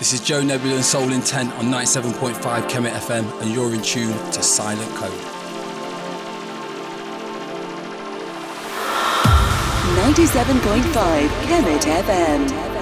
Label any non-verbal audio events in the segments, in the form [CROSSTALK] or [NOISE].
This is Joe Nebula and Soul Intent on 97.5 Kemet FM, and you're in tune to Silent Code. 97.5 Kemet FM.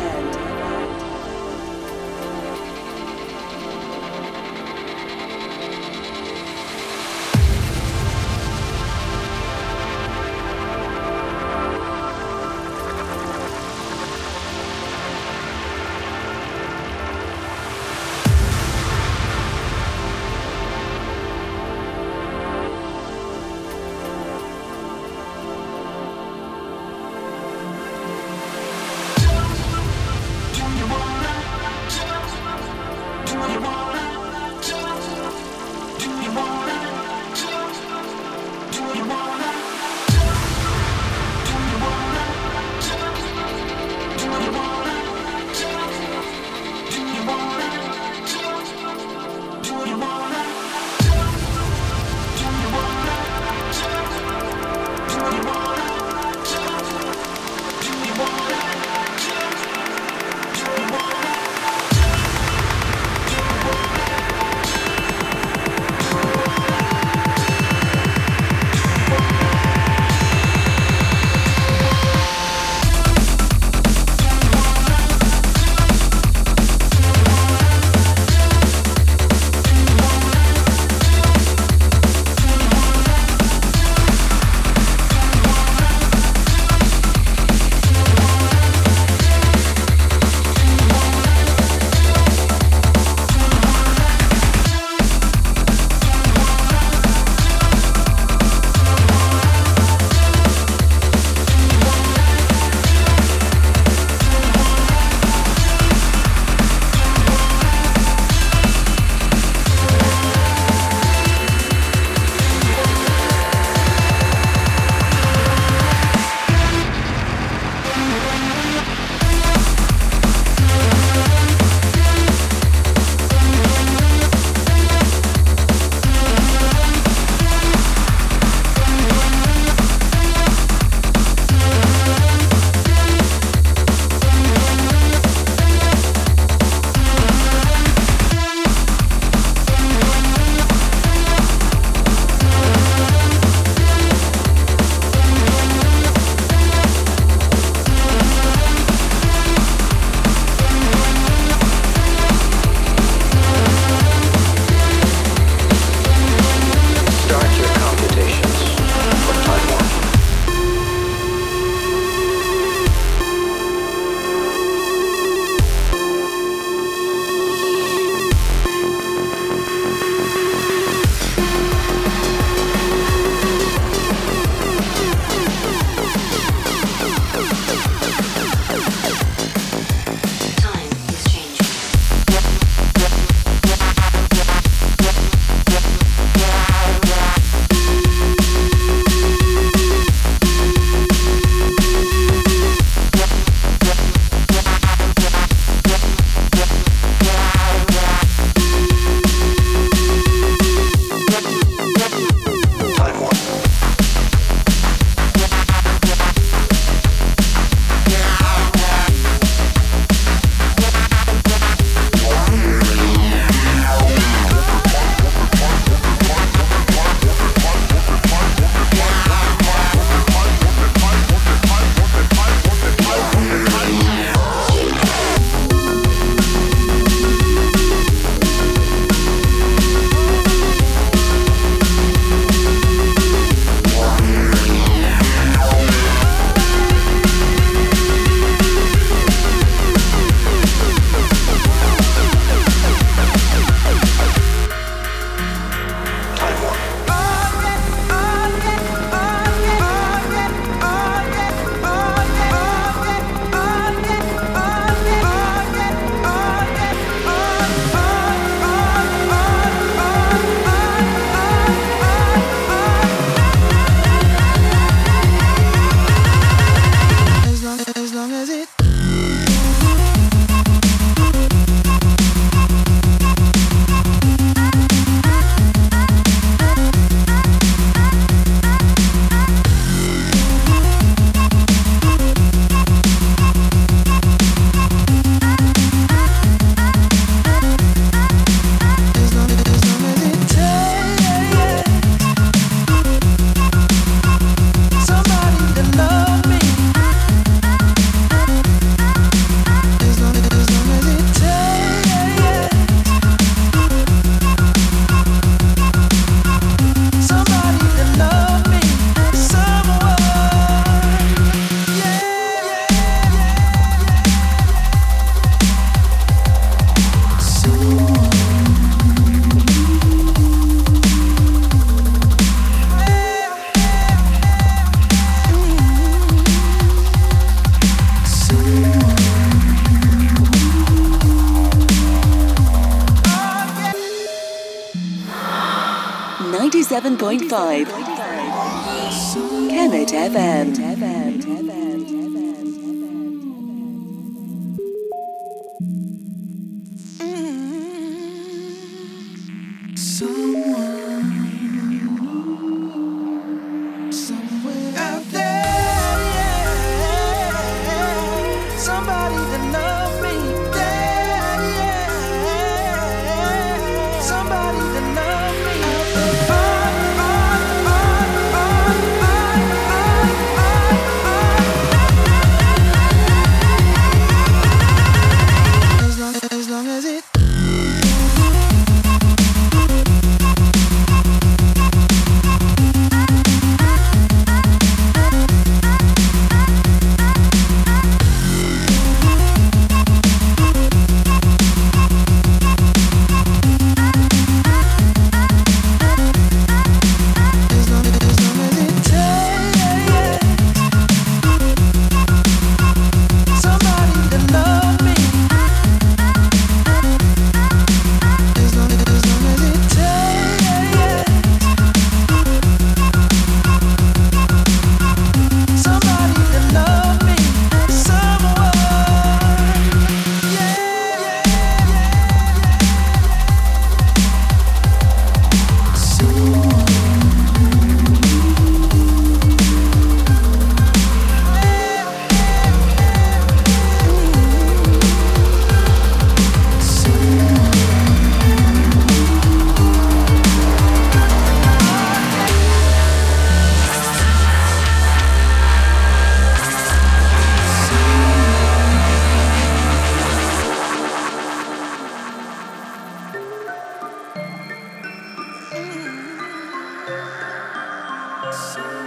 So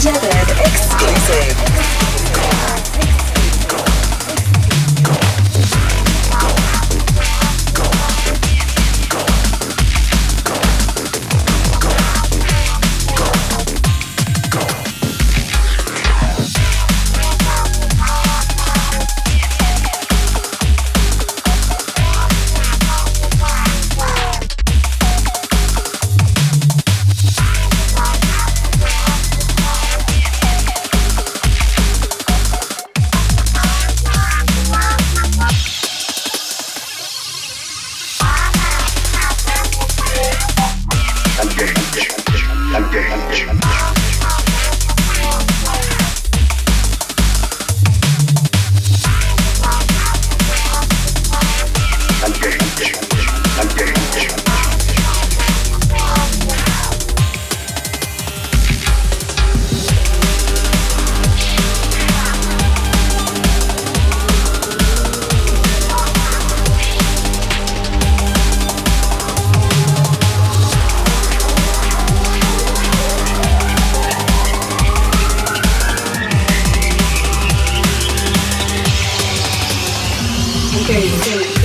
Jagged exclusive. dirty, dirty.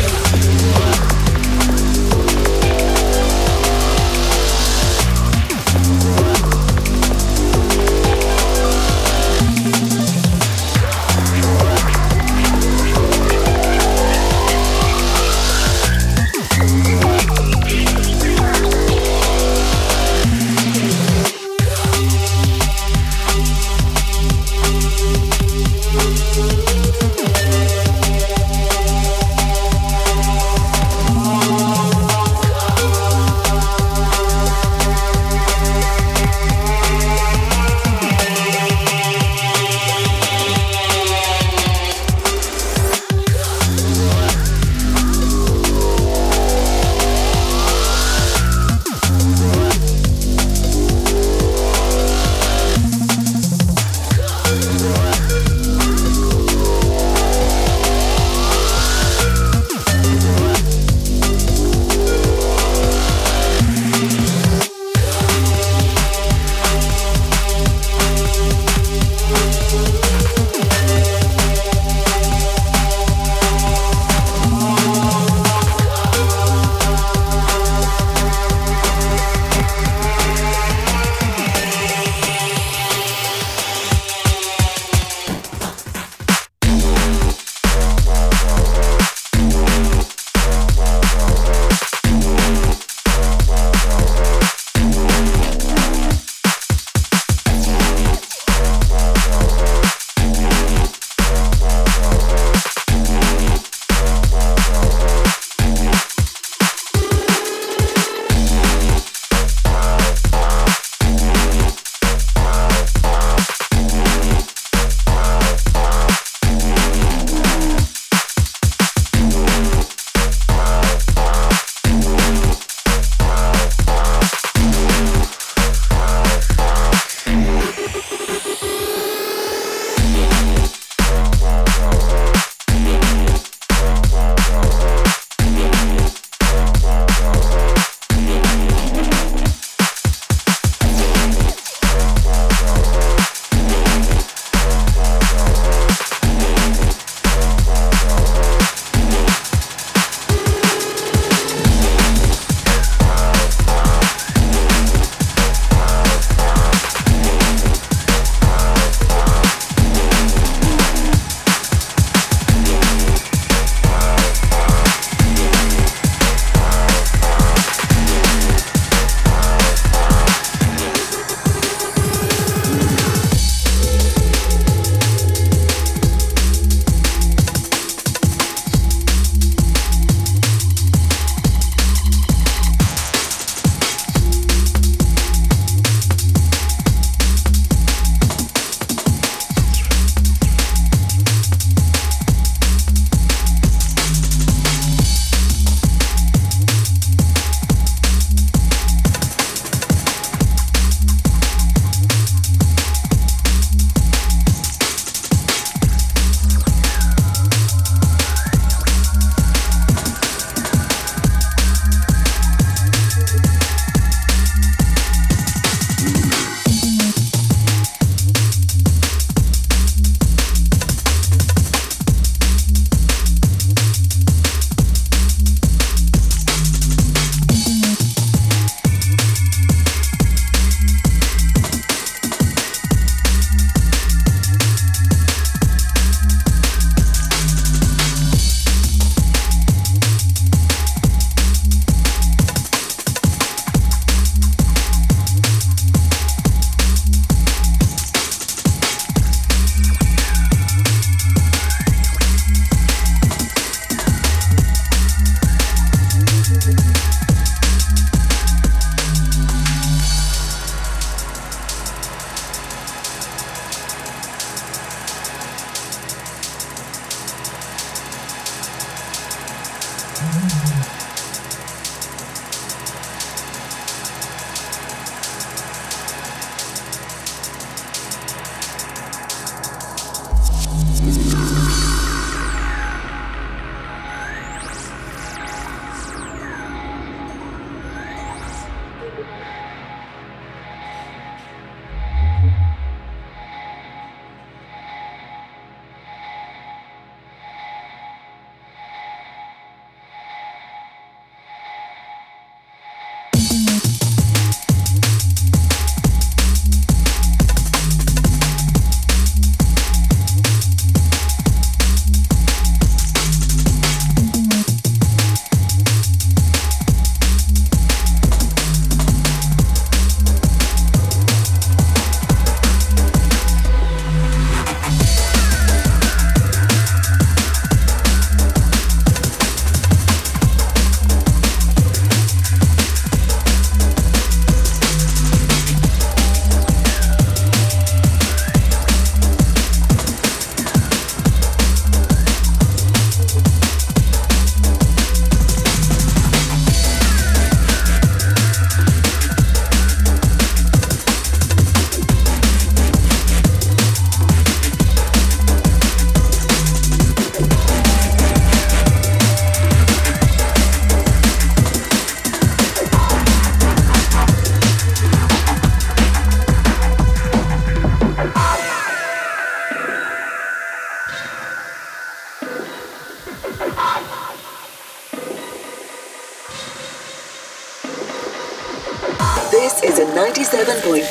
This is a 97.5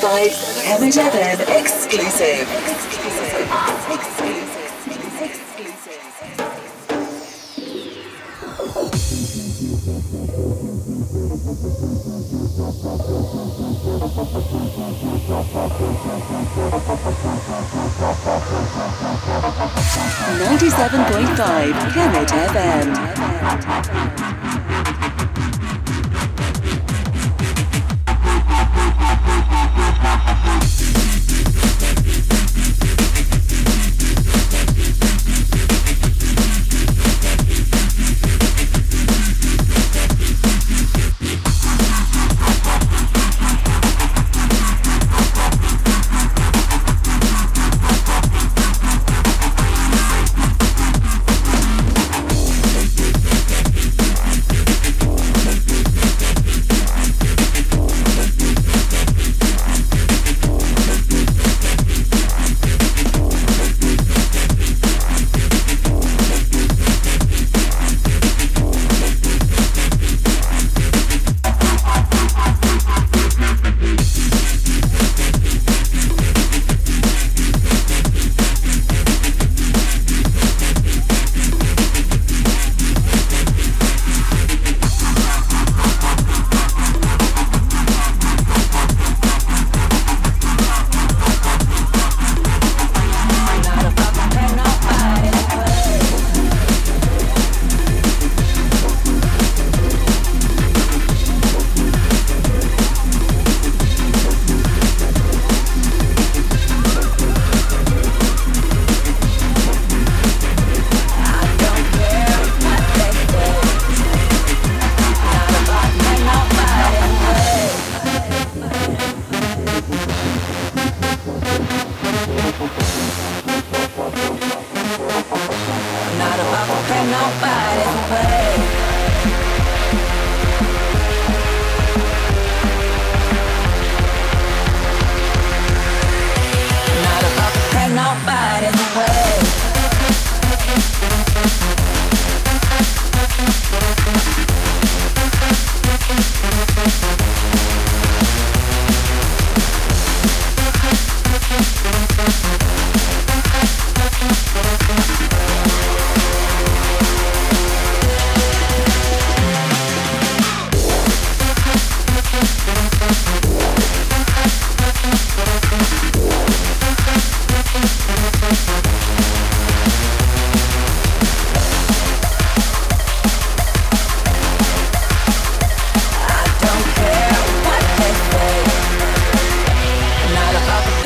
Kemet FM exclusive. Ninety-seven point five Kemet FM.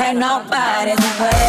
and nobody's away.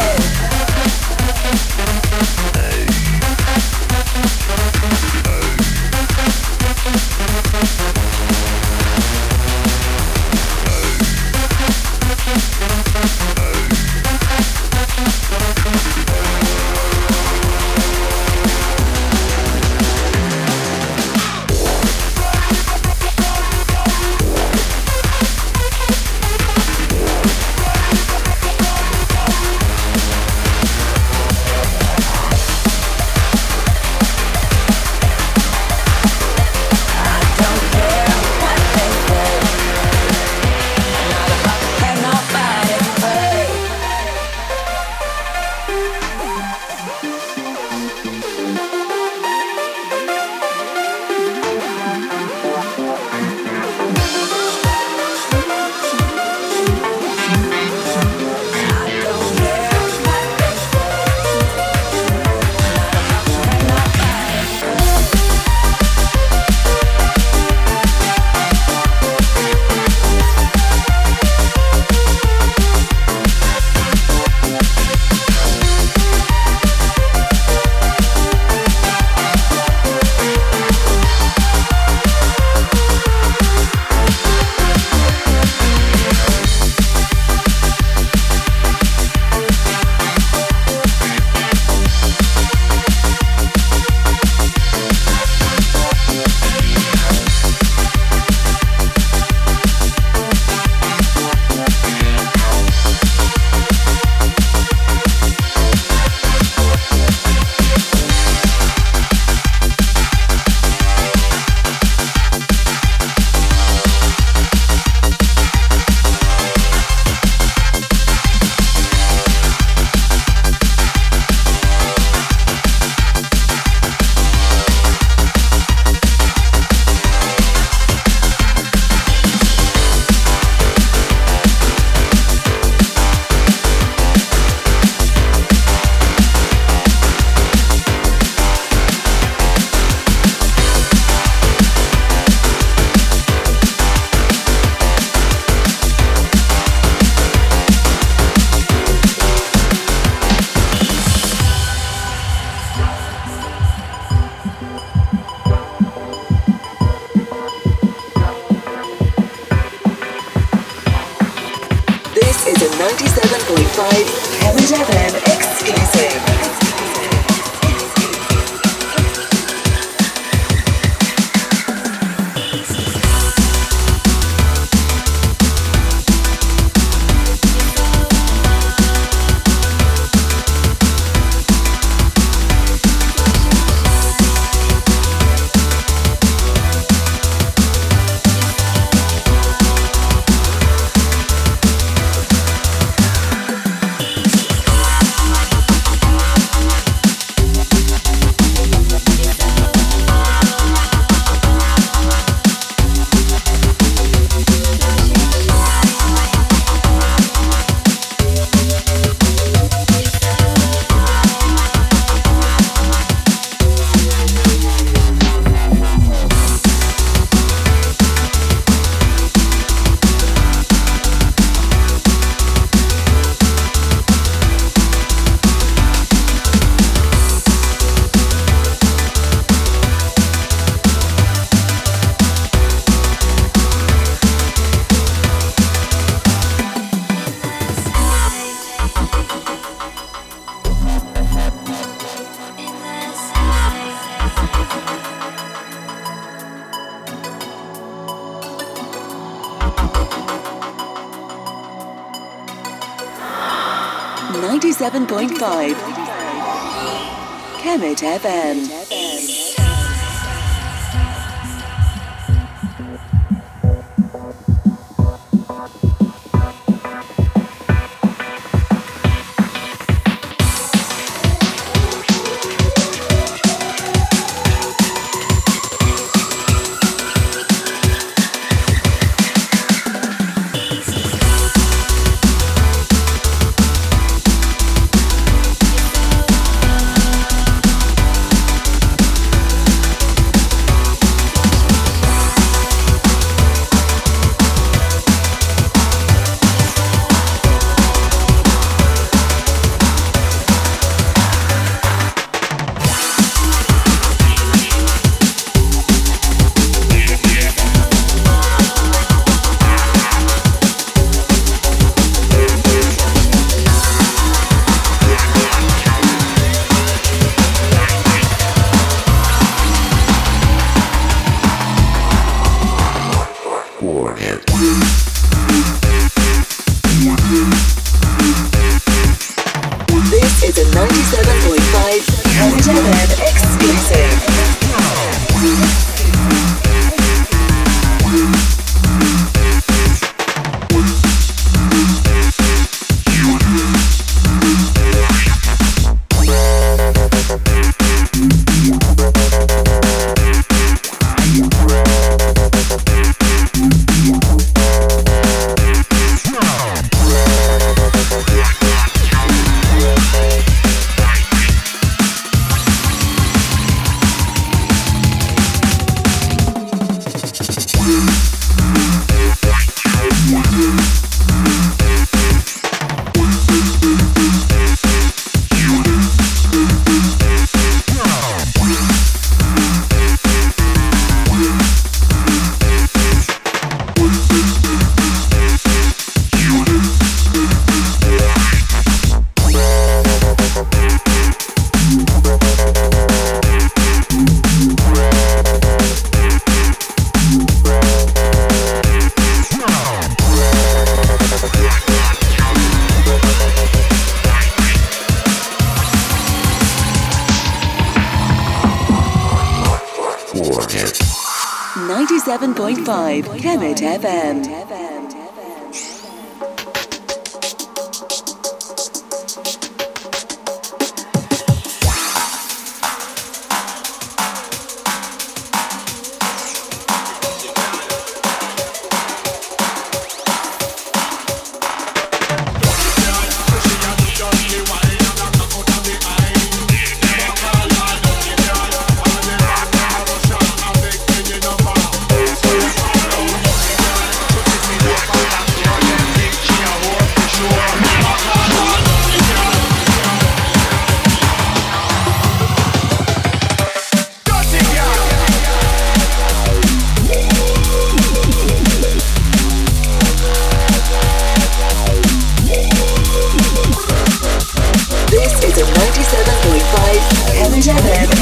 Angelic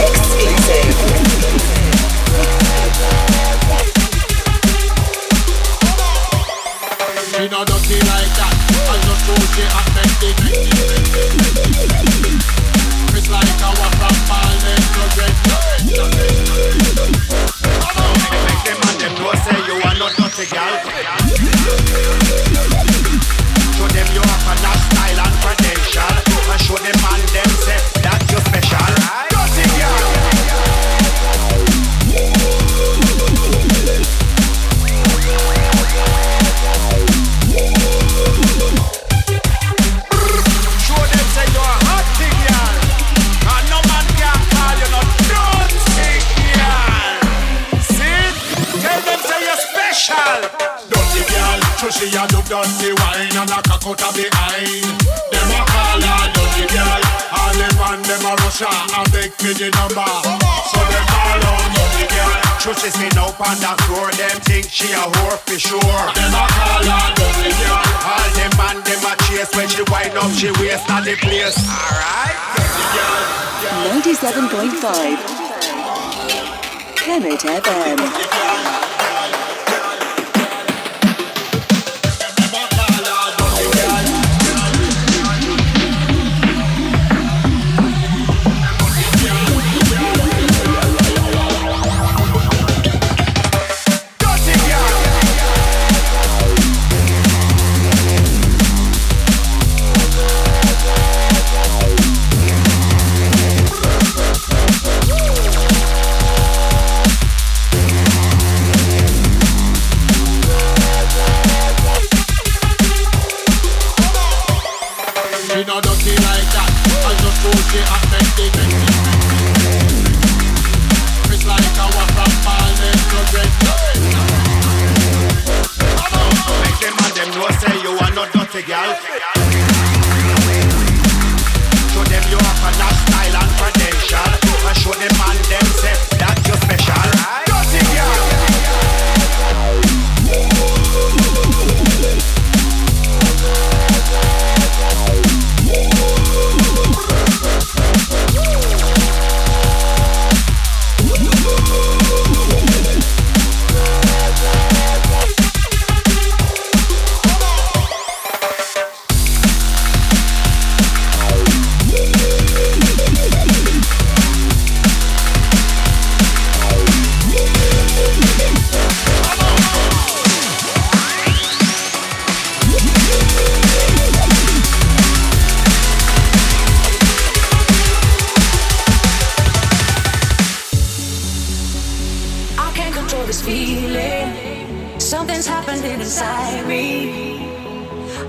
something's happening inside me.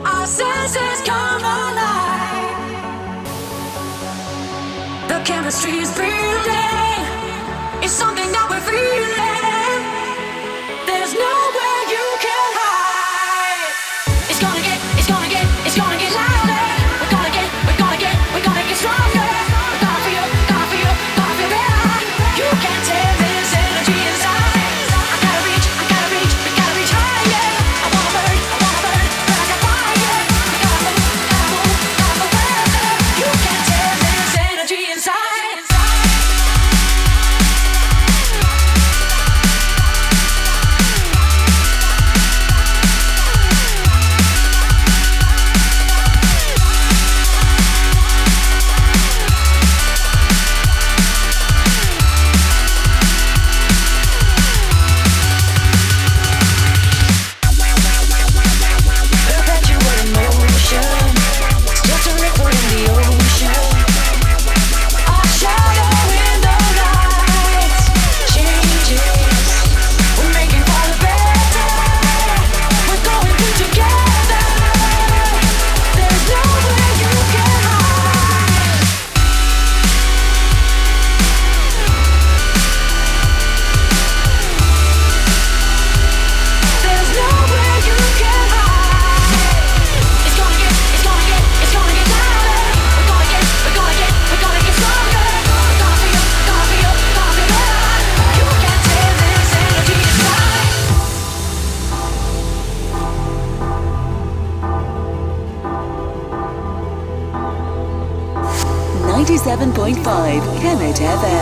Our senses come alive. The chemistry is building. It's something that we're feeling. together.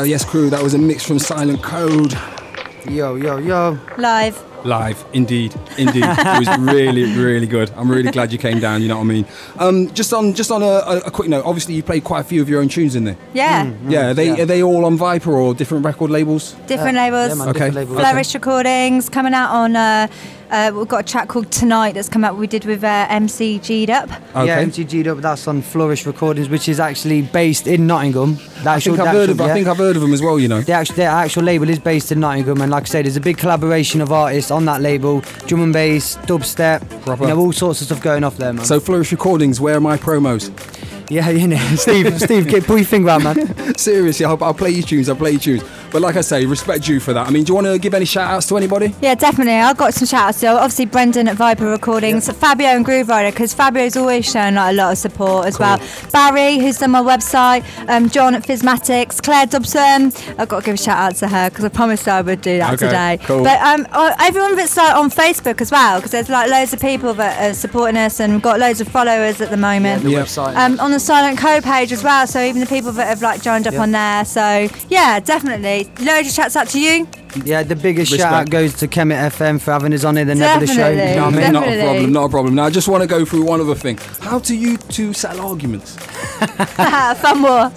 FM. So yes, crew, that was a mix from Silent Code. Yo, yo, yo. Live. Live, indeed, indeed. it was [LAUGHS] really, really good. I'm really glad you came down. You know what I mean. Um, just on, just on a, a, a quick note. Obviously, you played quite a few of your own tunes in there. Yeah. Yeah, are they yeah. are they all on Viper or different record labels? Different labels. Yeah, man, Okay. different labels. Flourish Recordings coming out on. Uh, uh, we've got a track called Tonight that's come out. We did with uh, MC G'd up. Okay. Yeah, MTG'd up. That's on Flourish Recordings, which is actually based in Nottingham. The I think I've heard actual- of. I think I've heard of them as well. You know. The actual, the actual label is based in Nottingham, and like I said, there's a big collaboration of artists on that label: drum and bass, dubstep, Proper. you know, all sorts of stuff going off there, man. So Flourish Recordings, where are my promos? yeah, you know, [LAUGHS] Steve, Steve, get, pull your finger out, man. [LAUGHS] Seriously, I'll, I'll play your tunes. I'll play your tunes. But like I say, respect you for that. I mean, do you want to give any shout outs to anybody? Yeah, definitely. I've got some shout outs. So obviously Brendan at Viper Recordings, Fabio and Grooverider, because Fabio's always shown like a lot of support as well. Barry, who's done my website, um, John at Physmatics, Claire Dobson. I've got to give a shout out to her because I promised I would do that Okay, today. cool. But um, uh, everyone that's like on Facebook as well, because there's like loads of people that are supporting us and we've got loads of followers at the moment. The Yeah. website. Um, on the Silent Co page as well, so even the people that have like joined up Yeah. on there. So yeah, definitely. Loads of shouts out to you. Yeah, the biggest Respect. shout out goes to Kemet FM for having us on here the never the show. You know what I mean? Not a problem. Not a problem. Now, I just want to go through one other thing. How do you two settle arguments? [LAUGHS] Fun more.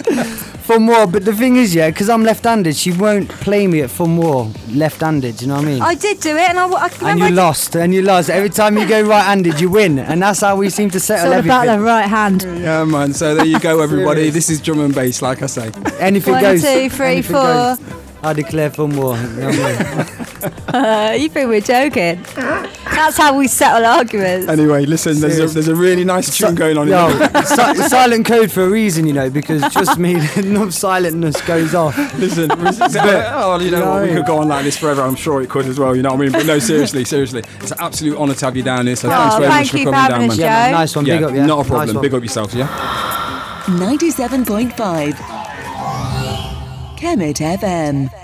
Thumb War, but the thing is, yeah, because I'm left-handed, she won't play me at Thumb War left-handed. You know what I mean? I did do it, and I, I and you I lost, and you lost. Every time you go [LAUGHS] right-handed, you win, and that's how we seem to It's settle all about everything. the right hand. Yeah, man. So there you go, [LAUGHS] everybody. This is drum and bass, like I say. Anything One, goes. two, three, anything four. goes. I declare Thumb War. You know what I mean? Uh, you think we're joking? That's how we settle arguments. Anyway, listen. There's a, there's a really nice tune going on. Yo, here. si- silent code for a reason, you know, because trust me, [LAUGHS] no silentness goes off. Listen, [LAUGHS] oh, you know what? We could go on like this forever. I'm sure it could as well. You know what I mean? But no, seriously, seriously, it's an absolute honour to have you down here. So thanks Oh, very thank much for you coming down, man. Joe. Yeah, nice one. Yeah, Big up, yeah. not a problem. one. Big up yourself, yeah. 97.5 Kemet FM.